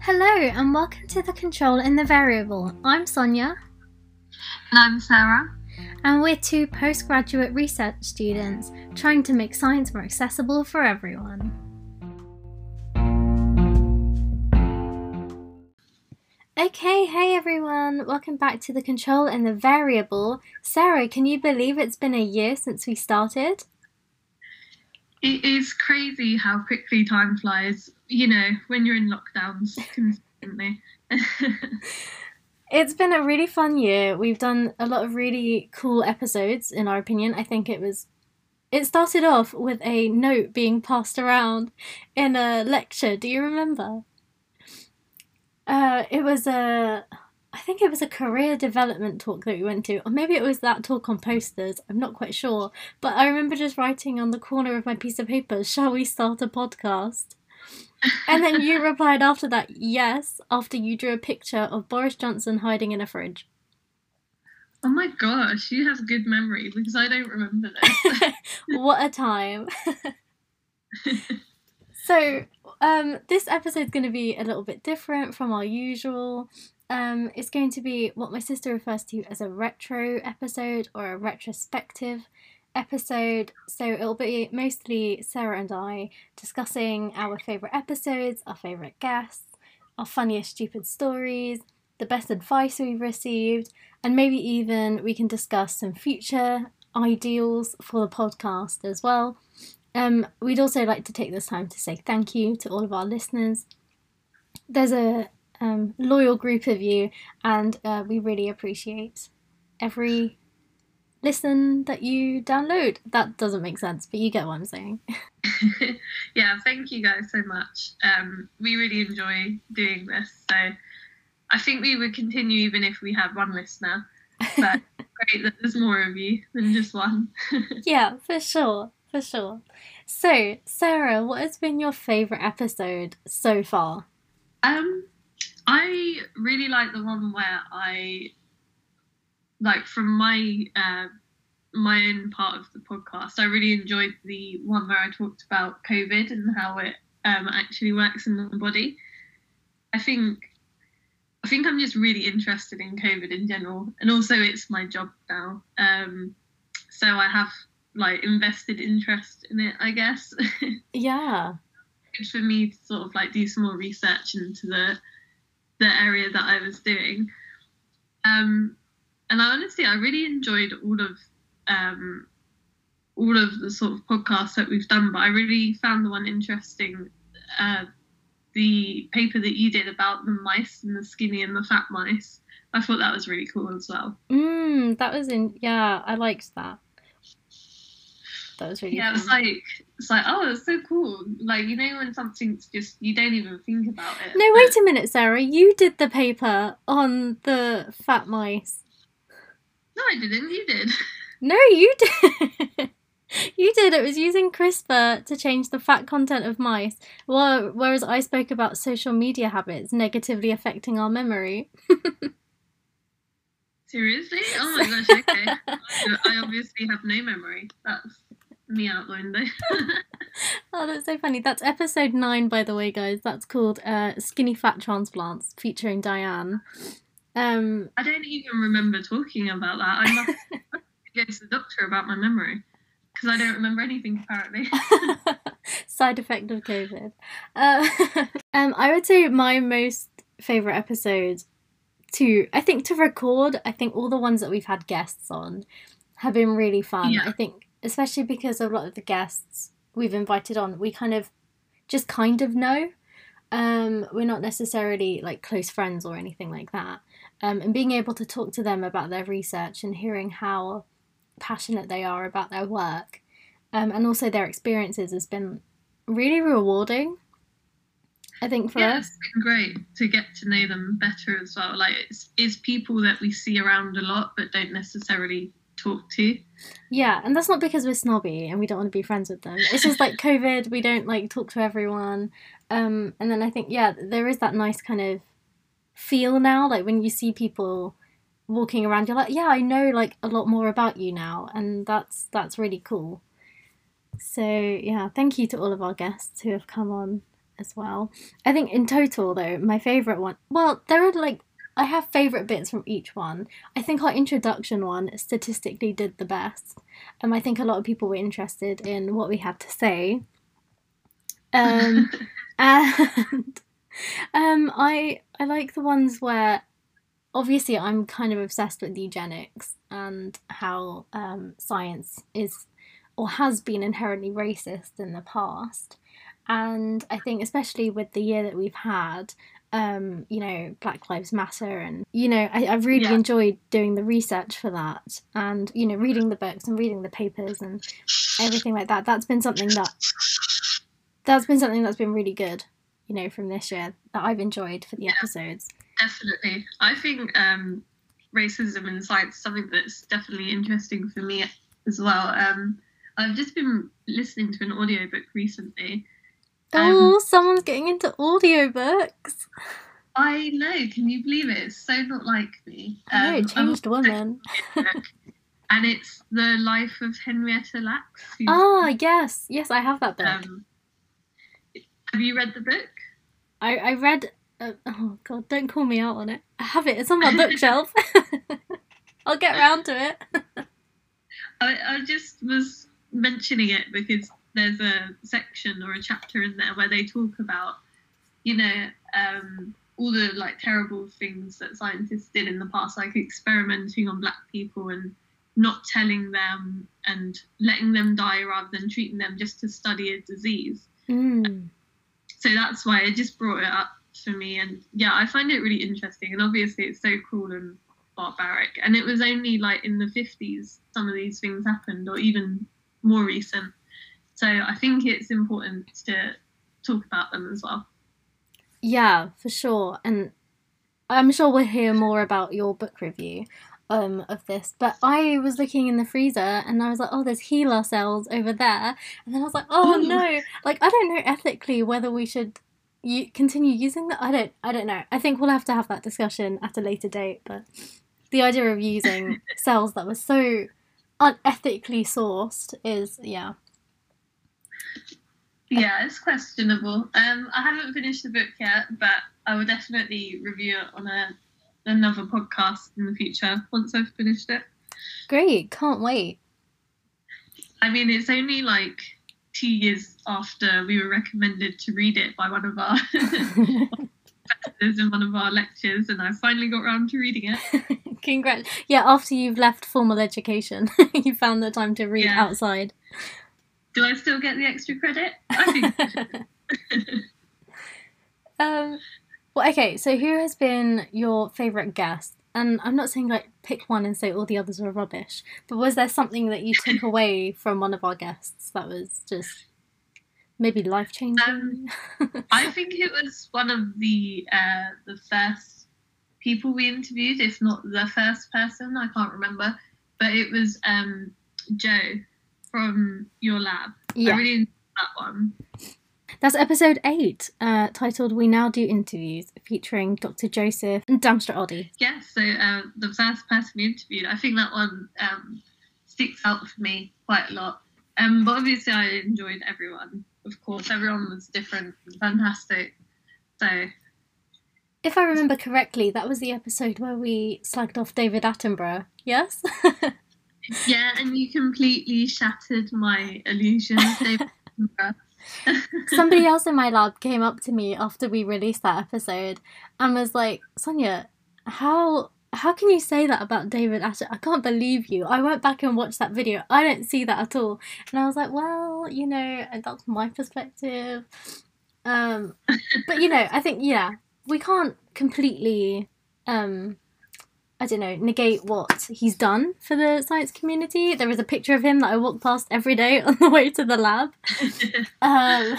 Hello, and welcome to The Control in the Variable. I'm Sonia, And I'm Sarah. and we're two postgraduate research students trying to make science more accessible for everyone. Okay, hey everyone, welcome back to The Control in the Variable. Sarah, can you believe it's been a year since we started? It is crazy how quickly time flies, you know, when you're in lockdowns consistently. It's been a really fun year. We've done a lot of really cool episodes, in our opinion. I think it was. It started off with a note being passed around in a lecture. Do you remember? Uh, it was a. I think it was a career development talk that we went to, or maybe it was that talk on posters. I'm not quite sure. But I remember just writing on the corner of my piece of paper, Shall we start a podcast? And then you replied after that, yes, after you drew a picture of Boris Johnson hiding in a fridge. oh my gosh, you have good memory because I don't remember this. what a time. so, um, this episode's going to be a little bit different from our usual. Um, it's going to be what my sister refers to as a retro episode or a retrospective episode. So, it'll be mostly Sarah and I discussing our favourite episodes, our favourite guests, our funniest stupid stories, the best advice we've received, and maybe even we can discuss some future ideals for the podcast as well. Um, we'd also like to take this time to say thank you to all of our listeners. There's a um, loyal group of you, and uh, we really appreciate every listen that you download. That doesn't make sense, but you get what I'm saying. yeah, thank you guys so much. Um, we really enjoy doing this. So I think we would continue even if we had one listener. But great that there's more of you than just one. yeah, for sure, for sure. So, Sarah, what has been your favourite episode so far? Um, I really like the one where I, like, from my uh, my own part of the podcast, I really enjoyed the one where I talked about COVID and how it um, actually works in the body. I think I think I'm just really interested in COVID in general, and also it's my job now. Um, so I have like invested interest in it, I guess. Yeah. good for me to sort of like do some more research into the the area that I was doing. Um, and I honestly, I really enjoyed all of um, all of the sort of podcasts that we've done, but I really found the one interesting. Uh, the paper that you did about the mice and the skinny and the fat mice. I thought that was really cool as well. Mm, that was in. Yeah, I liked that. That was really Yeah, it was like it's like oh, it's so cool. Like you know when something's just you don't even think about it. No, wait a minute, Sarah. You did the paper on the fat mice. No, I didn't. You did. No, you did. you did. It was using CRISPR to change the fat content of mice. Well, whereas I spoke about social media habits negatively affecting our memory. Seriously? Oh my gosh, okay. I obviously have no memory. That's me out the window. Oh, that's so funny. That's episode nine, by the way, guys. That's called uh, "Skinny Fat Transplants" featuring Diane. Um, I don't even remember talking about that. I must go to the doctor about my memory because I don't remember anything apparently. side effect of COVID. Uh, um, I would say my most favorite episode to I think to record. I think all the ones that we've had guests on have been really fun. Yeah. I think especially because a lot of the guests we've invited on, we kind of just kind of know. Um, we're not necessarily like close friends or anything like that. Um, and being able to talk to them about their research and hearing how passionate they are about their work um, and also their experiences has been really rewarding. I think for yeah, us. it's been great to get to know them better as well. Like it's, it's people that we see around a lot but don't necessarily talk to. Yeah, and that's not because we're snobby and we don't want to be friends with them. It's just like COVID, we don't like talk to everyone. Um, and then I think, yeah, there is that nice kind of feel now. Like when you see people walking around, you're like, yeah, I know like a lot more about you now, and that's that's really cool. So yeah, thank you to all of our guests who have come on as well. I think in total, though, my favourite one, well, there are like, I have favourite bits from each one. I think our introduction one statistically did the best. Um, I think a lot of people were interested in what we had to say. Um, and um, I I like the ones where obviously I'm kind of obsessed with eugenics and how um, science is or has been inherently racist in the past. And I think, especially with the year that we've had, um, you know, Black Lives Matter, and you know, I, have really Yeah. enjoyed doing the research for that, and you know, reading the books and reading the papers and everything like that. That's been something that that's been something that's been really good, you know, from this year that I've enjoyed for the episodes. Definitely. I think um, racism in science is something that's definitely interesting for me as well. Um, I've just been listening to an audiobook recently. Um, oh, someone's getting into audiobooks. I know, can you believe it? It's so not like me. I know, Um, changed woman. and it's The Life of Henrietta Lacks. Ah, yes, yes, I have that book. um, have you read the book? I, I read. Uh, oh God! Don't call me out on it. I have it. It's on my bookshelf. I'll get round to it. I, I just was mentioning it because there's a section or a chapter in there where they talk about, you know, um, all the like terrible things that scientists did in the past, like experimenting on black people and not telling them and letting them die rather than treating them just to study a disease. Mm. So that's why it just brought it up for me. And yeah, I find it really interesting. And obviously, it's so cruel and barbaric. And it was only like in the 50s some of these things happened, or even more recent. So I think it's important to talk about them as well. Yeah, for sure. And I'm sure we'll hear more about your book review um, of this. But I was looking in the freezer and I was like, oh, there's HeLa cells over there. And then I was like, oh Ooh. no. Like, I don't know ethically whether we should u- continue using that. I don't, I don't know. I think we'll have to have that discussion at a later date. But the idea of using cells that were so unethically sourced is, yeah. Yeah, it's questionable. Um, I haven't finished the book yet, but I will definitely review it on a, another podcast in the future once I've finished it. Great. Can't wait. I mean, it's only like two years after we were recommended to read it by one of our professors in one of our lectures, and I finally got around to reading it. Congrats. Yeah, after you've left formal education, you found the time to read Yeah. outside. Do I still get the extra credit? I think um, well, okay, so who has been your favourite guest? And I'm not saying like pick one and say all the others were rubbish, but was there something that you took away from one of our guests that was just maybe life changing? I think it was one of the uh, the first people we interviewed, if not the first person. I can't remember, but it was um, Joe from your lab. I yeah, really enjoyed that one. that's episode eight, uh, titled "We Now Do Interviews," featuring Dr. Joseph and Damstra Oddy. Yeah, so uh, the first person we interviewed, I think that one um, sticks out for me quite a lot. Um, but obviously, I enjoyed everyone. Of course, everyone was different and fantastic. So If I remember correctly, that was the episode where we slagged off David Attenborough. Yes. yeah, and you completely shattered my illusions, somebody else in my lab came up to me after we released that episode and was like, Sonia, how how can you say that about David Attenborough? I can't believe you. I went back and watched that video. I don't see that at all. And I was like, well, you know, that's my perspective. Um, but you know, I think yeah, we can't completely um I don't know, negate what he's done for the science community. There is a picture of him that I walk past every day on the way to the lab. Um,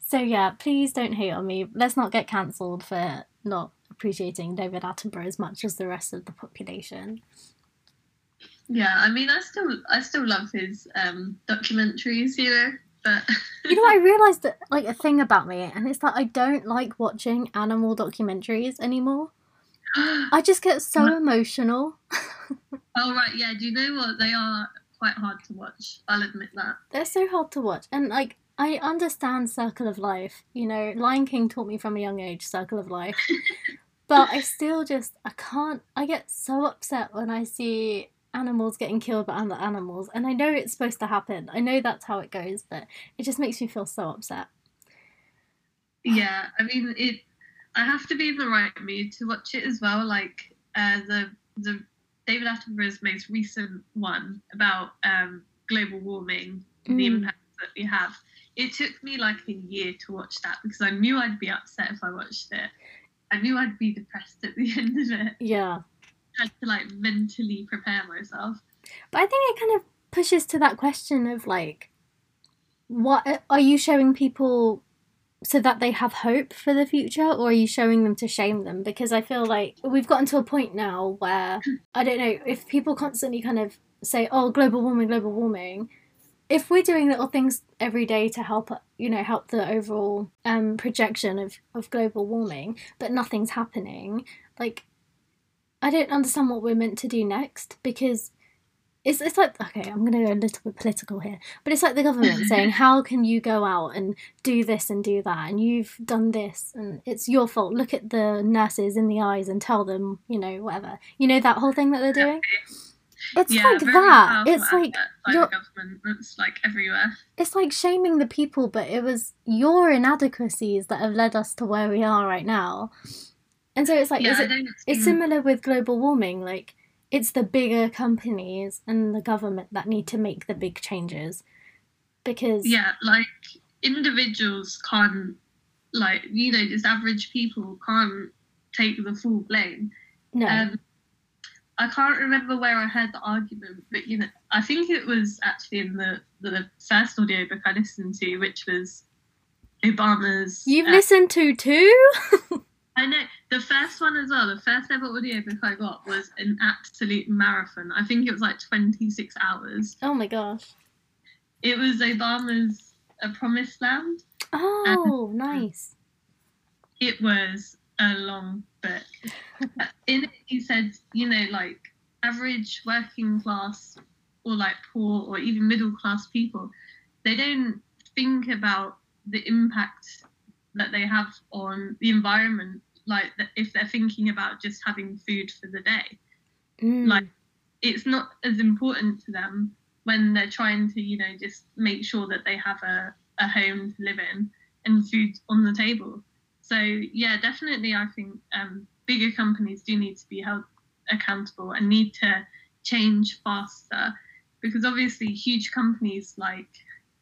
so yeah, please don't hate on me. Let's not get cancelled for not appreciating David Attenborough as much as the rest of the population. yeah, I mean, I still, I still love his um, documentaries, you know. But You know, I realised that like a thing about me, and it's that I don't like watching animal documentaries anymore. I just get so emotional. oh right, yeah. Do you know what? They are quite hard to watch. I'll admit that. They're so hard to watch, and like I understand circle of life. You know, Lion King taught me from a young age circle of life. but I still just I can't I get so upset when I see animals getting killed by other animals and I know it's supposed to happen. I know that's how it goes, but it just makes me feel so upset. Yeah, I mean it I have to be in the right mood to watch it as well. Like uh, the the David Attenborough's most recent one about um, global warming, mm. the impact that we have. It took me like a year to watch that because I knew I'd be upset if I watched it. I knew I'd be depressed at the end of it. Yeah. I had to like mentally prepare myself. But I think it kind of pushes to that question of like, what are you showing people so that they have hope for the future or are you showing them to shame them? Because i feel like we've gotten to a point now where i don't know if people constantly kind of say oh global warming global warming if we're doing little things every day to help you know help the overall um, projection of, of global warming but nothing's happening like i don't understand what we're meant to do next because it's it's like okay, I'm going to go a little bit political here, but it's like the government saying, "How can you go out and do this and do that, and you've done this, and it's your fault." Look at the nurses in the eyes and tell them, you know, whatever. You know that whole thing that they're doing. It's yeah, like that. It's like your government. It's like everywhere. It's like shaming the people, but it was your inadequacies that have led us to where we are right now. And so it's like, yeah, it, it's similar with global warming. Like, it's the bigger companies and the government that need to make the big changes. Because yeah like individuals can't like you know just average people can't take the full blame. No. Um, i can't remember where i heard the argument but you know i think it was actually in the the first audiobook i listened to which was obama's you've uh, listened to two I know the first one as well. The first ever audiobook I got was an absolute marathon. I think it was like 26 hours. Oh my gosh! It was Obama's A Promised Land. Oh, and nice. It was a long book. In it, he said, you know, like average working class or like poor or even middle class people, they don't think about the impact that they have on the environment like if they're thinking about just having food for the day. Mm. like it's not as important to them when they're trying to you know just make sure that they have a, a home to live in and food on the table. So yeah definitely i think um, bigger companies do need to be held accountable and need to change faster because obviously huge companies like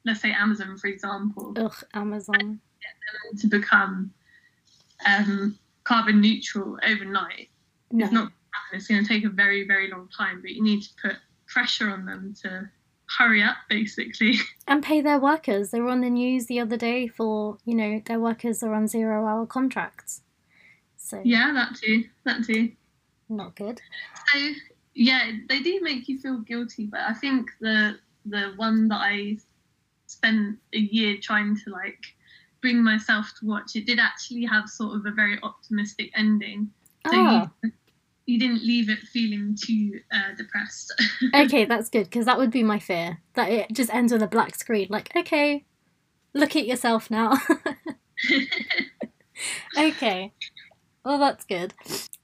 let's say amazon for example Ugh, amazon to become um, carbon neutral overnight. No. It's not It's going to take a very, very long time, but you need to put pressure on them to hurry up, basically. And pay their workers. They were on the news the other day for, you know, their workers are on zero hour contracts. So Yeah, that too. That too. Not good. So yeah, they do make you feel guilty, but I think the the one that I spent a year trying to like bring myself to watch, it did actually have sort of a very optimistic ending. So oh. you, you didn't leave it feeling too uh, depressed. okay, that's good because that would be my fear that it just ends with a black screen. Like, okay, look at yourself now. okay, well, that's good.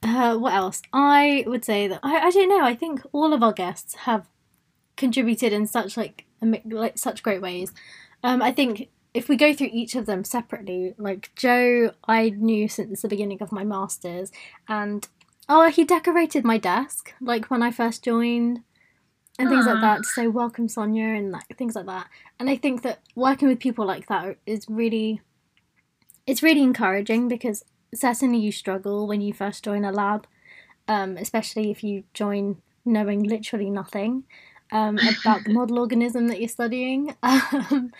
Uh, what else? I would say that I, I don't know. I think all of our guests have contributed in such like like such great ways. Um, I think if we go through each of them separately, like Joe, I knew since the beginning of my masters, and oh, he decorated my desk like when I first joined, and things like that. So welcome Sonia and like things like that. And I think that working with people like that is really, it's really encouraging because certainly you struggle when you first join a lab, um, especially if you join knowing literally nothing um, about the model organism that you're studying. Um,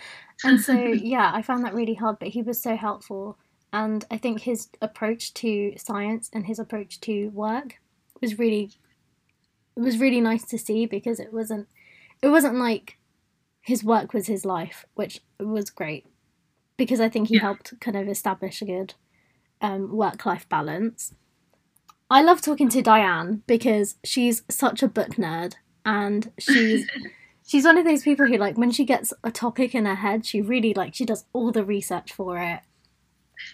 and so, yeah, I found that really hard, but he was so helpful. And I think his approach to science and his approach to work was really, it was really nice to see because it wasn't, it wasn't like his work was his life, which was great because I think he yeah. helped kind of establish a good um, work life balance. I love talking to Diane because she's such a book nerd and she's She's one of those people who like when she gets a topic in her head, she really like she does all the research for it.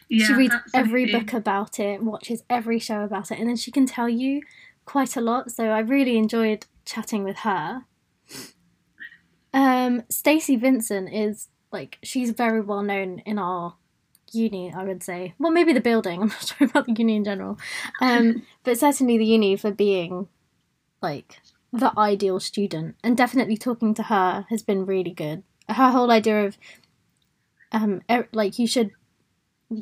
Yeah, she reads every book about it, watches every show about it, and then she can tell you quite a lot. So I really enjoyed chatting with her. Um, Stacey Vincent is like she's very well known in our uni, I would say. Well, maybe the building. I'm not sure about the uni in general, um, but certainly the uni for being like the ideal student. And definitely talking to her has been really good. Her whole idea of um, er- like you should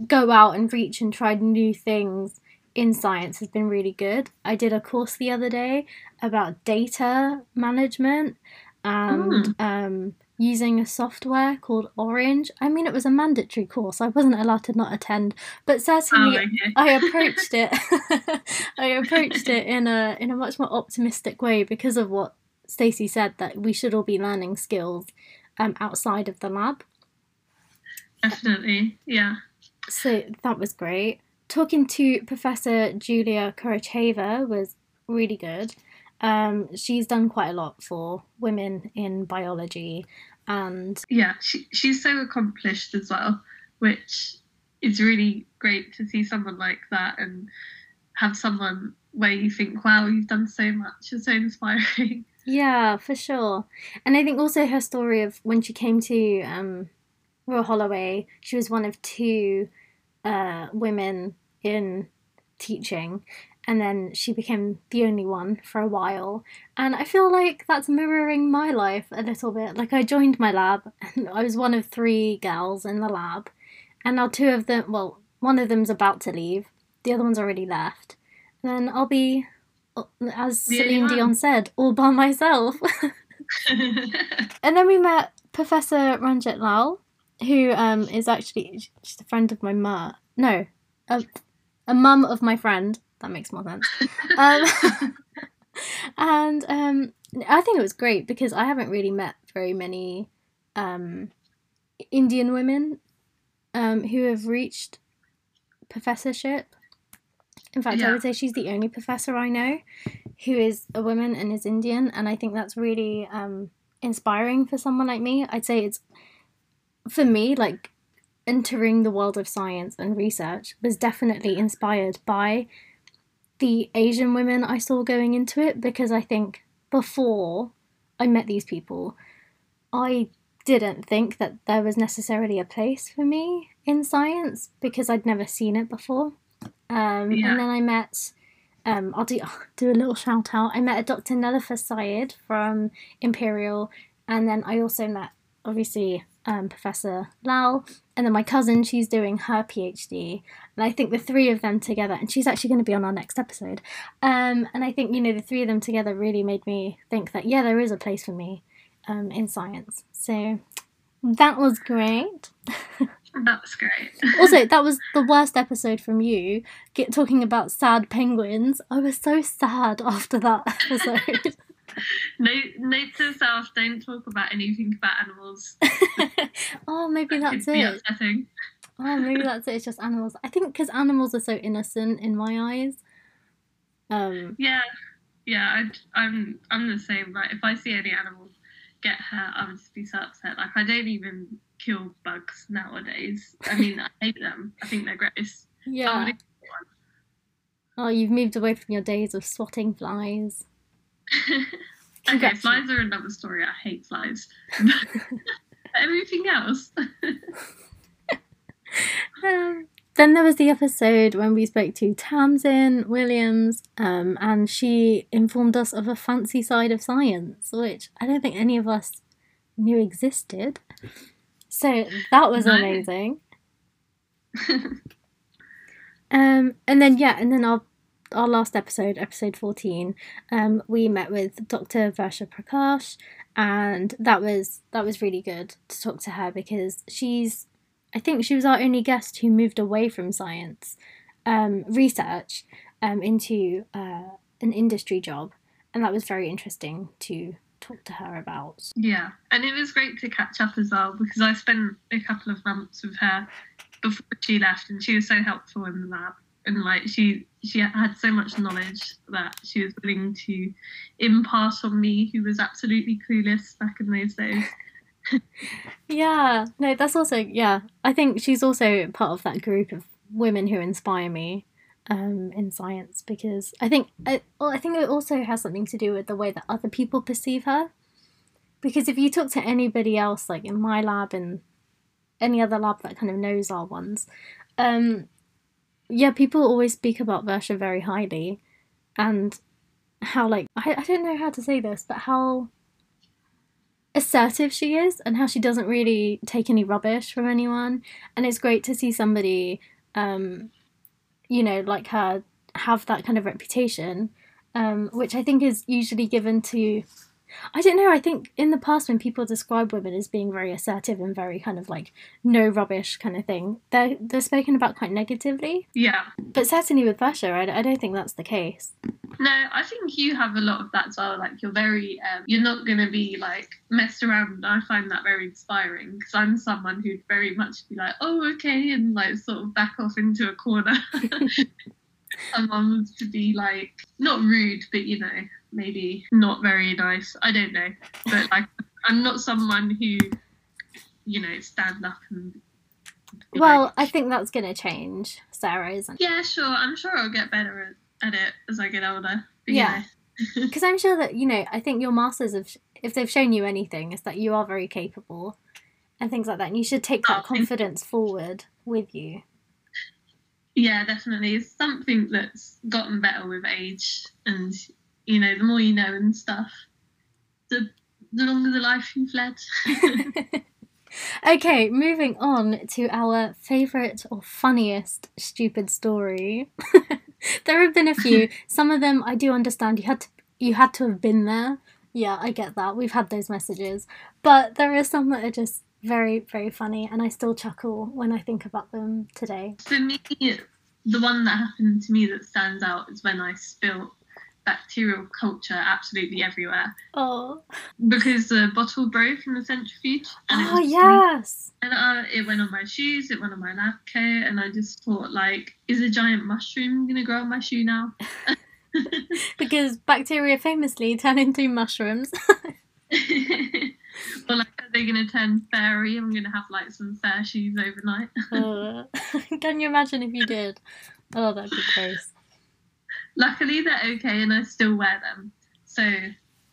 go out and reach and try new things in science has been really good. I did a course the other day about data management and um, using a software called Orange. I mean, it was a mandatory course. I wasn't allowed to not attend, but Oh, certainly okay. I approached it. I approached it in a in a much more optimistic way because of what Stacey said that we should all be learning skills um, outside of the lab. Definitely. Yeah. So that was great. Talking to Professor Julia Koricheva was really good. Um, she's done quite a lot for women in biology, and Yeah. She, she's so accomplished as well, which is really great to see someone like that and have someone where you think, wow, you've done so much. It's so inspiring. yeah, for sure. And I think also her story of when she came to um, Royal Holloway, she was one of two uh, women in teaching, and then she became the only one for a while. And I feel like that's mirroring my life a little bit. Like I joined my lab, and I was one of three girls in the lab, and now two of them, well, one of them's about to leave, the other one's already left. And Then I'll be, uh, as The Celine. Dion said, all by myself. and then we met Professor Ranjit Lal, who um, is actually she's a friend of my mum. No, a, a mum of my friend. That makes more sense. Um, and um, I think it was great because I haven't really met very many um, Indian women um, who have reached professorship. In fact, I would say she's the only professor I know who is a woman and is Indian, and I think that's really um, inspiring for someone like me. I'd say it's for me like entering the world of science and research was definitely inspired by the Asian women I saw going into it because I think before I met these people, I didn't think that there was necessarily a place for me in science because I'd never seen it before. Um, Yeah. And then I met, um, I'll do do a little shout out. I met a Dr. Nelofer Syed from Imperial, and then I also met obviously um, Professor Lal, and then my cousin. She's doing her PhD, and I think the three of them together, and she's actually going to be on our next episode. Um, and I think you know the three of them together really made me think that yeah, there is a place for me um, in science. So that was great. That was great. Also, that was the worst episode from you, get, talking about sad penguins. I was so sad after that episode. Note, note to self: don't talk about anything about animals. oh, maybe That that's it. upsetting. Oh, maybe that's it. It's just animals. I think because animals are so innocent in my eyes. Um, Yeah, yeah. I'd, I'm I'm the same. Like if I see any animals get hurt, I would just be so upset. Like I don't even kill bugs nowadays. I mean, I hate them. I think they're gross. Yeah. Oh, you've moved away from your days of swatting flies. Okay, flies are another story. I hate flies. Everything else. Um, then there was the episode when we spoke to Tamsin Williams, um, and she informed us of a fancy side of science, which I don't think any of us knew existed. So that was No. amazing. Um, and then yeah, and then our our last episode, episode fourteen, um, we met with Dr. Versha Prakash, and that was that was really good to talk to her because she's, I think she was our only guest who moved away from science, um, research, um, into uh, an industry job, and that was very interesting to talk to her about. yeah, and it was great to catch up as well because I spent a couple of months with her before she left, and she was so helpful in the lab. And like she she had so much knowledge that she was willing to impart on me, who was absolutely clueless back in those days. yeah, no, that's also yeah. I think she's also part of that group of women who inspire me um, in science because I think I, well, I think it also has something to do with the way that other people perceive her. Because if you talk to anybody else, like in my lab and any other lab that kind of knows our ones, um, yeah, people always speak about Versha very highly, and how like I, I don't know how to say this, but how assertive she is and how she doesn't really take any rubbish from anyone. And it's great to see somebody um you know like her have that kind of reputation um which i think is usually given to I don't know. I think in the past, when people describe women as being very assertive and very kind of like no rubbish kind of thing, they're they're spoken about quite negatively. Yeah. But certainly with Versha, I, I don't think that's the case. No, I think you have a lot of that as well. Like you're very, um, you're not going to be like messed around. I find that very inspiring because I'm someone who'd very much be like, oh, okay, and like sort of back off into a corner. someone to be like not rude, but you know, maybe not very nice. I don't know, but like I'm not someone who, you know, stand up and. Well, like, I think that's going to change, Sarah, isn't it? Yeah, sure. I'm sure I'll get better at it as I get older. Yeah. Because I'm sure that, you know, I think your masters have, if they've shown you anything, is that you are very capable and things like that. And you should take that oh, confidence forward with you. Yeah, definitely. It's something that's gotten better with age and you know, the more you know and stuff, the the longer the life you've led. okay, moving on to our favourite or funniest stupid story. there have been a few. Some of them I do understand. You had to you had to have been there. Yeah, I get that. We've had those messages, but there are some that are just very very funny, and I still chuckle when I think about them today. For me, the one that happened to me that stands out is when I spilt bacterial culture absolutely everywhere. Oh. Because the bottle broke in the centrifuge. And oh, yes. And uh, it went on my shoes, it went on my lab coat, and I just thought, like, is a giant mushroom going to grow on my shoe now? because bacteria famously turn into mushrooms. well, like, are they going to turn fairy? I'm going to have, like, some fair shoes overnight. uh, can you imagine if you did? Oh, that'd be gross. Luckily, they're okay, and I still wear them. So,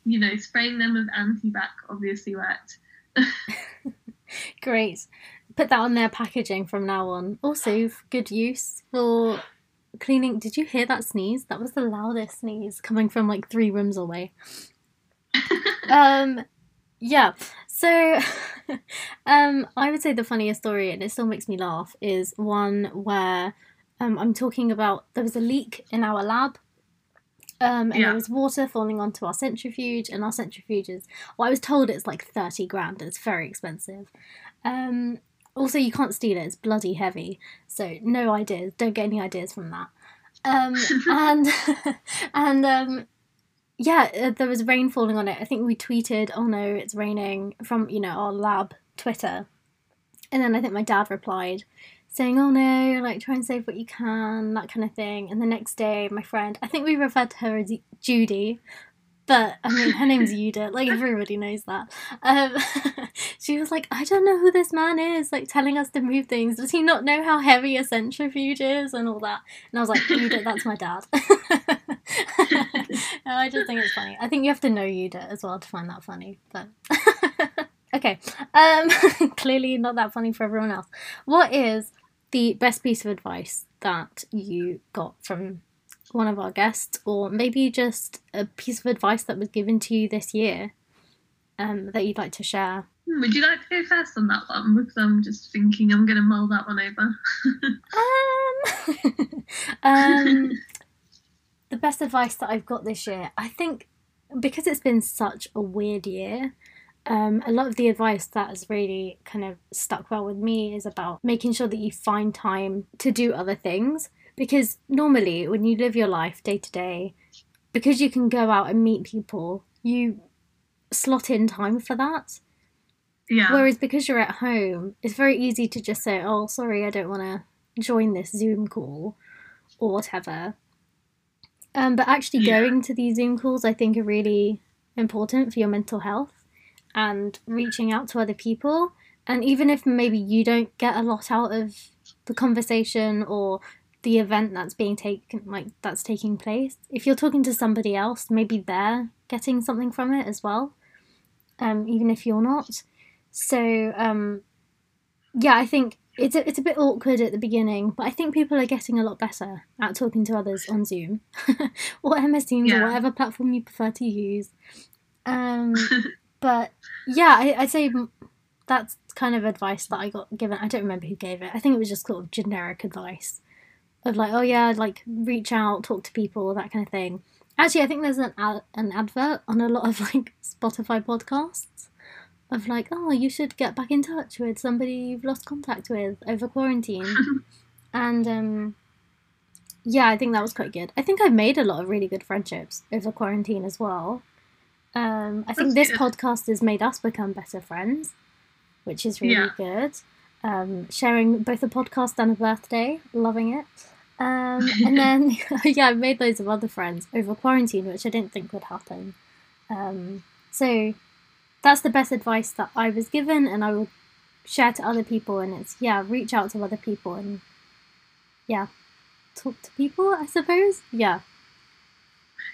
you know, spraying them with anti-bac obviously worked. Great. Put that on their packaging from now on. Also, good use for cleaning. Did you hear that sneeze? That was the loudest sneeze coming from like three rooms away. um, yeah. So, um, I would say the funniest story, and it still makes me laugh, is one where um, I'm talking about there was a leak in our lab. Um, and yeah. there was water falling onto our centrifuge, and our centrifuge is, well, I was told it's like 30 grand, it's very expensive. Um, also, you can't steal it, it's bloody heavy. So, no ideas, don't get any ideas from that. Um, and, and, um, yeah, uh, there was rain falling on it. I think we tweeted, oh no, it's raining from, you know, our lab Twitter. And then I think my dad replied, saying, "Oh no, like try and save what you can," that kind of thing. And the next day, my friend, I think we referred to her as Judy, but I mean her name's Yuda. Like everybody knows that. Um, she was like, "I don't know who this man is. Like telling us to move things. Does he not know how heavy a centrifuge is and all that?" And I was like, "Yuda, that's my dad." I just think it's funny. I think you have to know Yuda as well to find that funny, but. Okay. Um, clearly not that funny for everyone else. What is the best piece of advice that you got from one of our guests, or maybe just a piece of advice that was given to you this year um, that you'd like to share? Hmm, would you like to go first on that one? Because I'm just thinking I'm going to mull that one over. um, um, the best advice that I've got this year, I think, because it's been such a weird year, um, a lot of the advice that has really kind of stuck well with me is about making sure that you find time to do other things. Because normally, when you live your life day to day, because you can go out and meet people, you slot in time for that. Yeah. Whereas because you're at home, it's very easy to just say, "Oh, sorry, I don't want to join this Zoom call," or whatever. Um, but actually Yeah. going to these Zoom calls, I think, are really important for your mental health and reaching out to other people. And even if maybe you don't get a lot out of the conversation or the event that's being taken, like that's taking place, if you're talking to somebody else, maybe they're getting something from it as well, um, even if you're not. So, um, yeah, I think it's a, it's a bit awkward at the beginning, but I think people are getting a lot better at talking to others on Zoom or MS Teams or whatever platform you prefer to use. Um, but yeah, I, I'd say that's kind of advice that I got given. I don't remember who gave it. I think it was just sort of generic advice of like, oh yeah, like reach out, talk to people, that kind of thing. Actually, I think there's an ad- an advert on a lot of like Spotify podcasts of like, oh, you should get back in touch with somebody you've lost contact with over quarantine. and um, yeah, I think that was quite good. I think I've made a lot of really good friendships over quarantine as well. Um, I think That's this good. podcast has made us become better friends, which is really Yeah. good. Um, sharing both a podcast and a birthday, loving it. Um, and then, yeah, I've made loads of other friends over quarantine, which I didn't think would happen. Um, so that's the best advice that I was given, and I will share to other people. And it's, yeah, reach out to other people and, yeah, talk to people, I suppose. Yeah.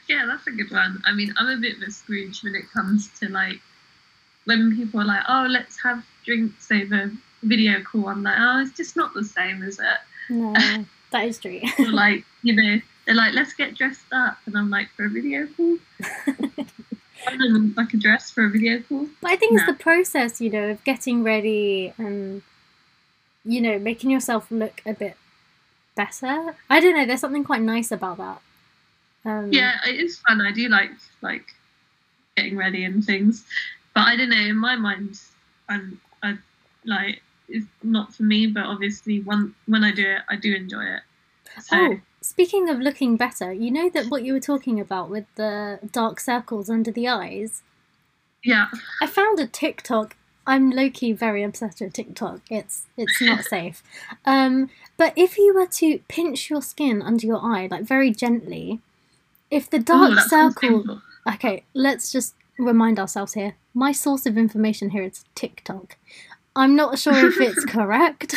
Yeah, that's a good one. I mean, I'm a bit of a Scrooge when it comes to like when people are like, "Oh, let's have drinks over video call." I'm like, "Oh, it's just not the same, is it?" No, that is true. Or like, you know, they're like, "Let's get dressed up," and I'm like, "For a video call." like a dress for a video call. But I think it's the process, you know, of getting ready and, you know, making yourself look a bit better. I don't know. There's something quite nice about that. Um, Yeah, it is fun. I do like like getting ready and things, but I don't know. In my mind, I'm I like it's not for me. But obviously, when when I do it, I do enjoy it. So Oh, speaking of looking better, you know that what you were talking about with the dark circles under the eyes. yeah, I found a TikTok. I'm low key very obsessed with TikTok. It's it's not safe. Um, but if you were to pinch your skin under your eye, like very gently, if the dark circle. Okay, let's just remind ourselves here. My source of information here is TikTok. I'm not sure if it's correct,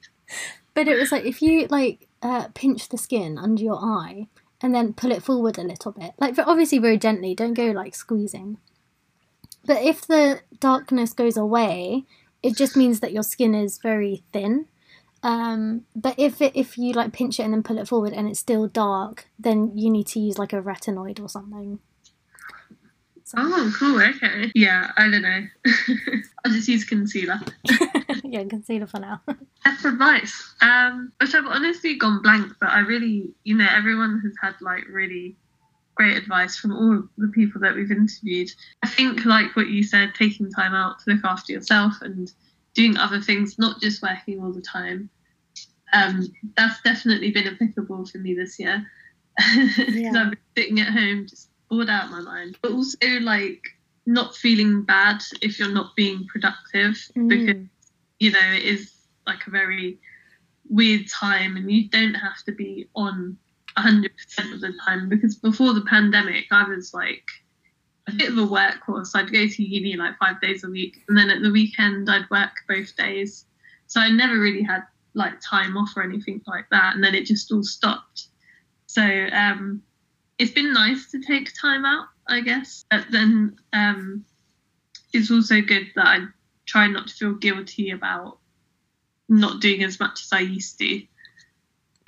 but it was like if you like uh, pinch the skin under your eye and then pull it forward a little bit, like obviously very gently. Don't go like squeezing. But if the darkness goes away, it just means that your skin is very thin. Um, but if it, if you like pinch it and then pull it forward and it's still dark, then you need to use like a retinoid or something. So- Oh, cool. Okay. Yeah, I don't know. I'll just use concealer. yeah, concealer for now. That's advice. Um, which I've honestly gone blank, but I really, you know, everyone has had like really great advice from all the people that we've interviewed. I think, like what you said, taking time out to look after yourself and doing other things, not just working all the time. Um, that's definitely been applicable for me this year because Yeah. I've been sitting at home just bored out of my mind, but also like not feeling bad if you're not being productive because Mm. you know, it is like a very weird time and you don't have to be on 100% of the time because before the pandemic, I was like a bit of a workhorse. I'd go to uni like five days a week and then at the weekend, I'd work both days. So I never really had like time off or anything like that. And then it just all stopped. So um, it's been nice to take time out, I guess. But then um, it's also good that I try not to feel guilty about not doing as much as I used to.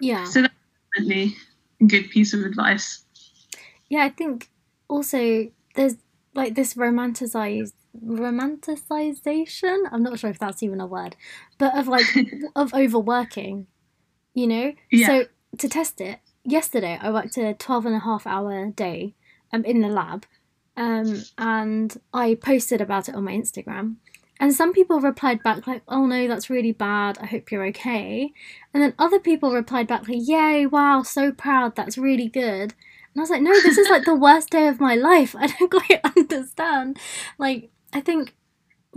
Yeah. So that's definitely a good piece of advice. Yeah, I think also there's like this romanticized romanticization. I'm not sure if that's even a word, but of like of overworking, you know? Yeah. So to test it, yesterday I worked a 12 and a half hour day um, in the lab um, and I posted about it on my Instagram. And some people replied back like, "Oh no, that's really bad. I hope you're okay." And then other people replied back like, "Yay! Wow, so proud. That's really good." And I was like, "No, this is like the worst day of my life. I don't quite understand." Like, I think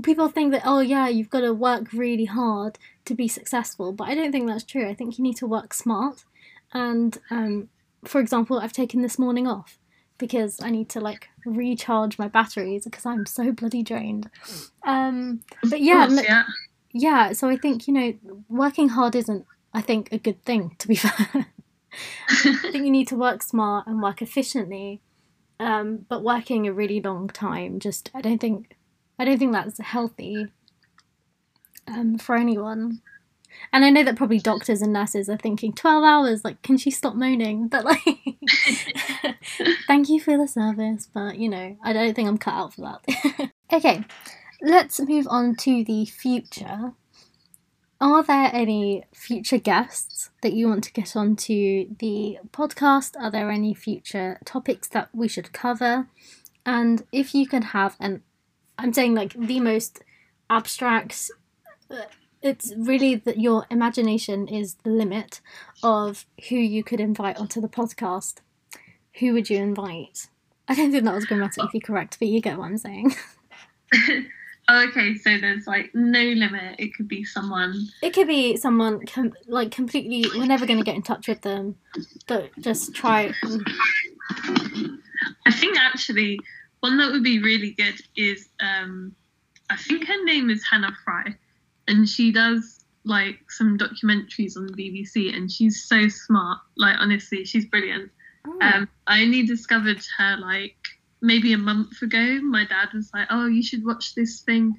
people think that, "Oh yeah, you've got to work really hard to be successful," but I don't think that's true. I think you need to work smart, and um, for example, I've taken this morning off because I need to like recharge my batteries because I'm so bloody drained. Um, but yeah, Course, yeah. yeah. So I think you know, working hard isn't, I think, a good thing. To be fair, I think you need to work smart and work efficiently. Um, but working a really long time, just I don't think, I don't think that's healthy. Um, for anyone. And I know that probably doctors and nurses are thinking, 12 hours, like, can she stop moaning? But, like, thank you for the service, but, you know, I don't think I'm cut out for that. okay, let's move on to the future. Are there any future guests that you want to get onto the podcast? Are there any future topics that we should cover? And if you can have an, I'm saying like the most abstract, it's really that your imagination is the limit of who you could invite onto the podcast. Who would you invite? I don't think that was grammatically correct, but you get what I'm saying. Oh, okay, so there's like no limit. It could be someone. It could be someone com- like completely. We're never going to get in touch with them, but just try. I think actually one that would be really good is um, I think her name is Hannah Fry, and she does like some documentaries on the BBC, and she's so smart. Like honestly, she's brilliant. Oh, Um, I only discovered her like maybe a month ago. My dad was like, "Oh, you should watch this thing."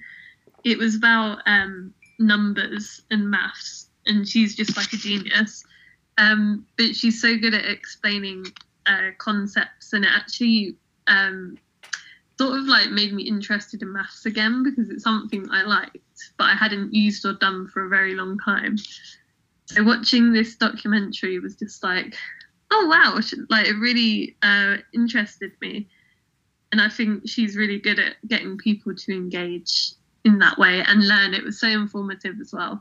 It was about um, numbers and maths, and she's just like a genius. Um, but she's so good at explaining uh, concepts, and it actually um, sort of like made me interested in maths again because it's something I liked, but I hadn't used or done for a very long time. So watching this documentary was just like, oh wow, like it really uh, interested me, and I think she's really good at getting people to engage in that way and learn. It was so informative as well.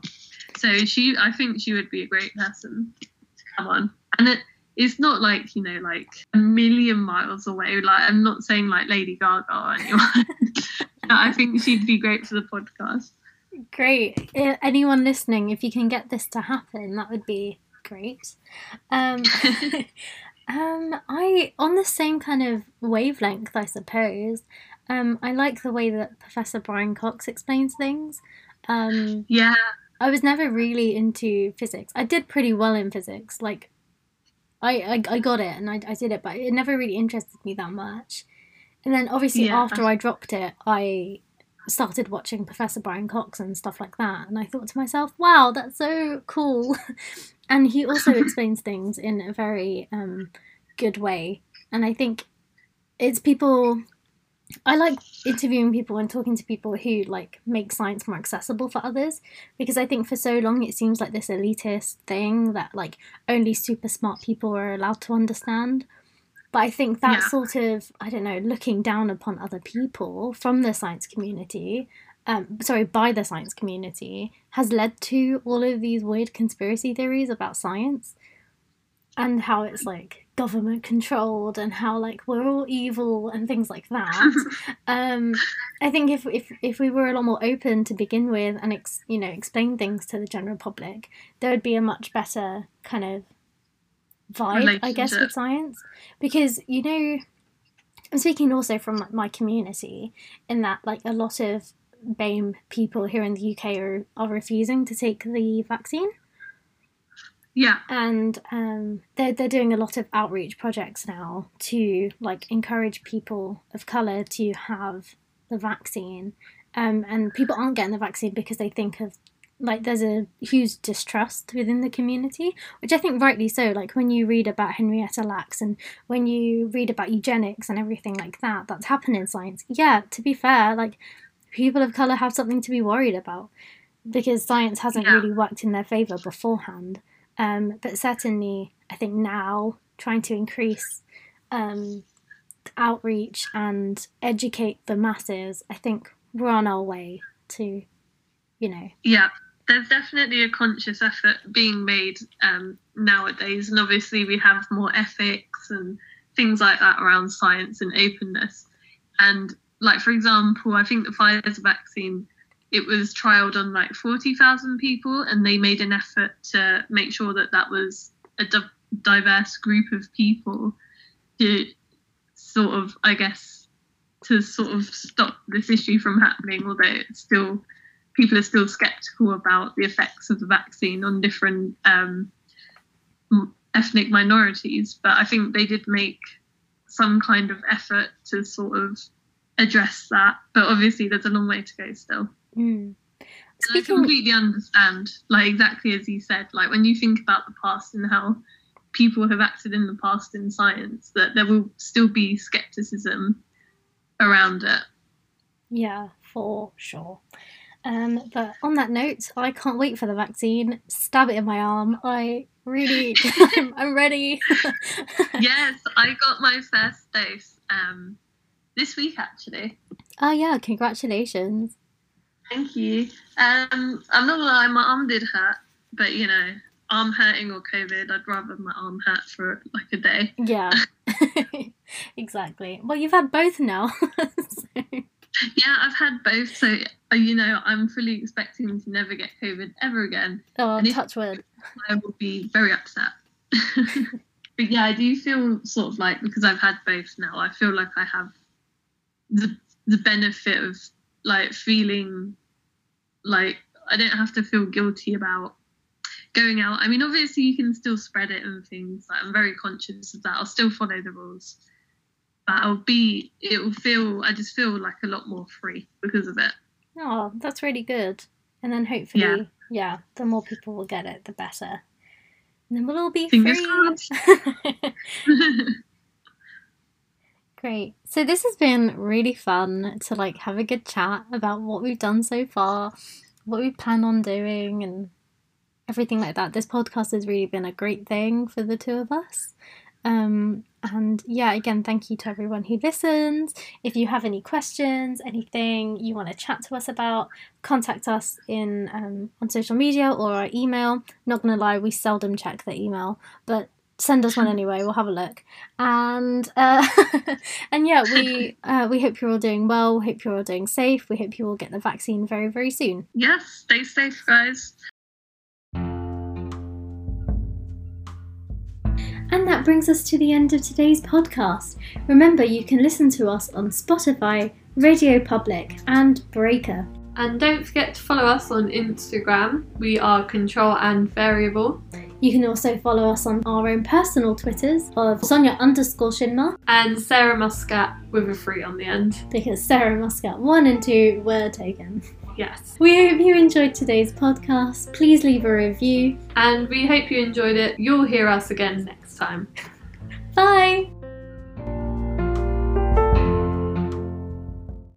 So she, I think she would be a great person to come on, and it, it's not like you know like a million miles away. Like I'm not saying like Lady Gaga or anyone. I think she'd be great for the podcast. great. Uh, Anyone listening, if you can get this to happen, that would be great. Um, um, I on the same kind of wavelength, I suppose. Um, I like the way that Professor Brian Cox explains things. Um, Yeah, I was never really into physics. I did pretty well in physics. Like, I I, I got it and I, I did it, but it never really interested me that much. And then obviously Yeah. after I dropped it, I started watching Professor Brian Cox and stuff like that, and I thought to myself, "Wow, that's so cool." and he also explains things in a very um, good way, and I think it's people. I like interviewing people and talking to people who like make science more accessible for others because I think for so long it seems like this elitist thing that like only super smart people are allowed to understand. But I think that Yeah. sort of I don't know looking down upon other people from the science community, um, sorry by the science community has led to all of these weird conspiracy theories about science and how it's like government controlled and how like we're all evil and things like that. Um i think if if if we were a lot more open to begin with and ex, you know explain things to the general public there would be a much better kind of vibe i guess with science. Because you know i'm speaking also from like, my community in that like a lot of BAME people here in the uk are, are refusing to take the vaccine yeah, and um, they're they're doing a lot of outreach projects now to like encourage people of color to have the vaccine, um, and people aren't getting the vaccine because they think of like there's a huge distrust within the community, which I think rightly so. Like when you read about Henrietta Lacks and when you read about eugenics and everything like that, that's happened in science. Yeah, to be fair, like people of color have something to be worried about because science hasn't Yeah. really worked in their favor beforehand. Um, but certainly, I think now trying to increase um, outreach and educate the masses, I think we're on our way to, you know, yeah. There's definitely a conscious effort being made um, nowadays, and obviously we have more ethics and things like that around science and openness. And like for example, I think the Pfizer vaccine it was trialed on like 40,000 people and they made an effort to make sure that that was a diverse group of people to sort of, I guess, to sort of stop this issue from happening, although it's still people are still skeptical about the effects of the vaccine on different um, ethnic minorities. But I think they did make some kind of effort to sort of address that. But obviously, there's a long way to go still. Mm. I completely understand, like exactly as you said, like when you think about the past and how people have acted in the past in science, that there will still be skepticism around it. Yeah, for sure. Um, but on that note, I can't wait for the vaccine. Stab it in my arm. I really, I'm, I'm ready. yes, I got my first dose um, this week actually. Oh yeah, congratulations. Thank you. Um, I'm not gonna lie, my arm did hurt, but you know, arm hurting or COVID, I'd rather my arm hurt for like a day. Yeah, exactly. Well, you've had both now. so. Yeah, I've had both, so uh, you know, I'm fully expecting to never get COVID ever again. Oh, and touch wood. I will be very upset. but yeah, I do feel sort of like because I've had both now, I feel like I have the the benefit of like feeling like I don't have to feel guilty about going out. I mean, obviously you can still spread it and things. Like I'm very conscious of that. I'll still follow the rules, but I'll be. It will feel. I just feel like a lot more free because of it. Oh, that's really good. And then hopefully, yeah, yeah the more people will get it, the better. And then we'll all be Fingers free. Great. So this has been really fun to like have a good chat about what we've done so far, what we plan on doing and everything like that. This podcast has really been a great thing for the two of us. Um, and yeah, again, thank you to everyone who listens. If you have any questions, anything you want to chat to us about, contact us in um, on social media or our email. Not gonna lie, we seldom check the email, but send us one anyway. We'll have a look. And uh, and yeah, we uh, we hope you're all doing well. Hope you're all doing safe. We hope you all get the vaccine very very soon. Yes, stay safe, guys. And that brings us to the end of today's podcast. Remember, you can listen to us on Spotify, Radio Public, and Breaker. And don't forget to follow us on Instagram. We are Control and Variable. You can also follow us on our own personal Twitters of Sonia underscore Shinma and Sarah Muscat with a three on the end. Because Sarah Muscat 1 and 2 were taken. Yes. We hope you enjoyed today's podcast. Please leave a review. And we hope you enjoyed it. You'll hear us again next time. Bye!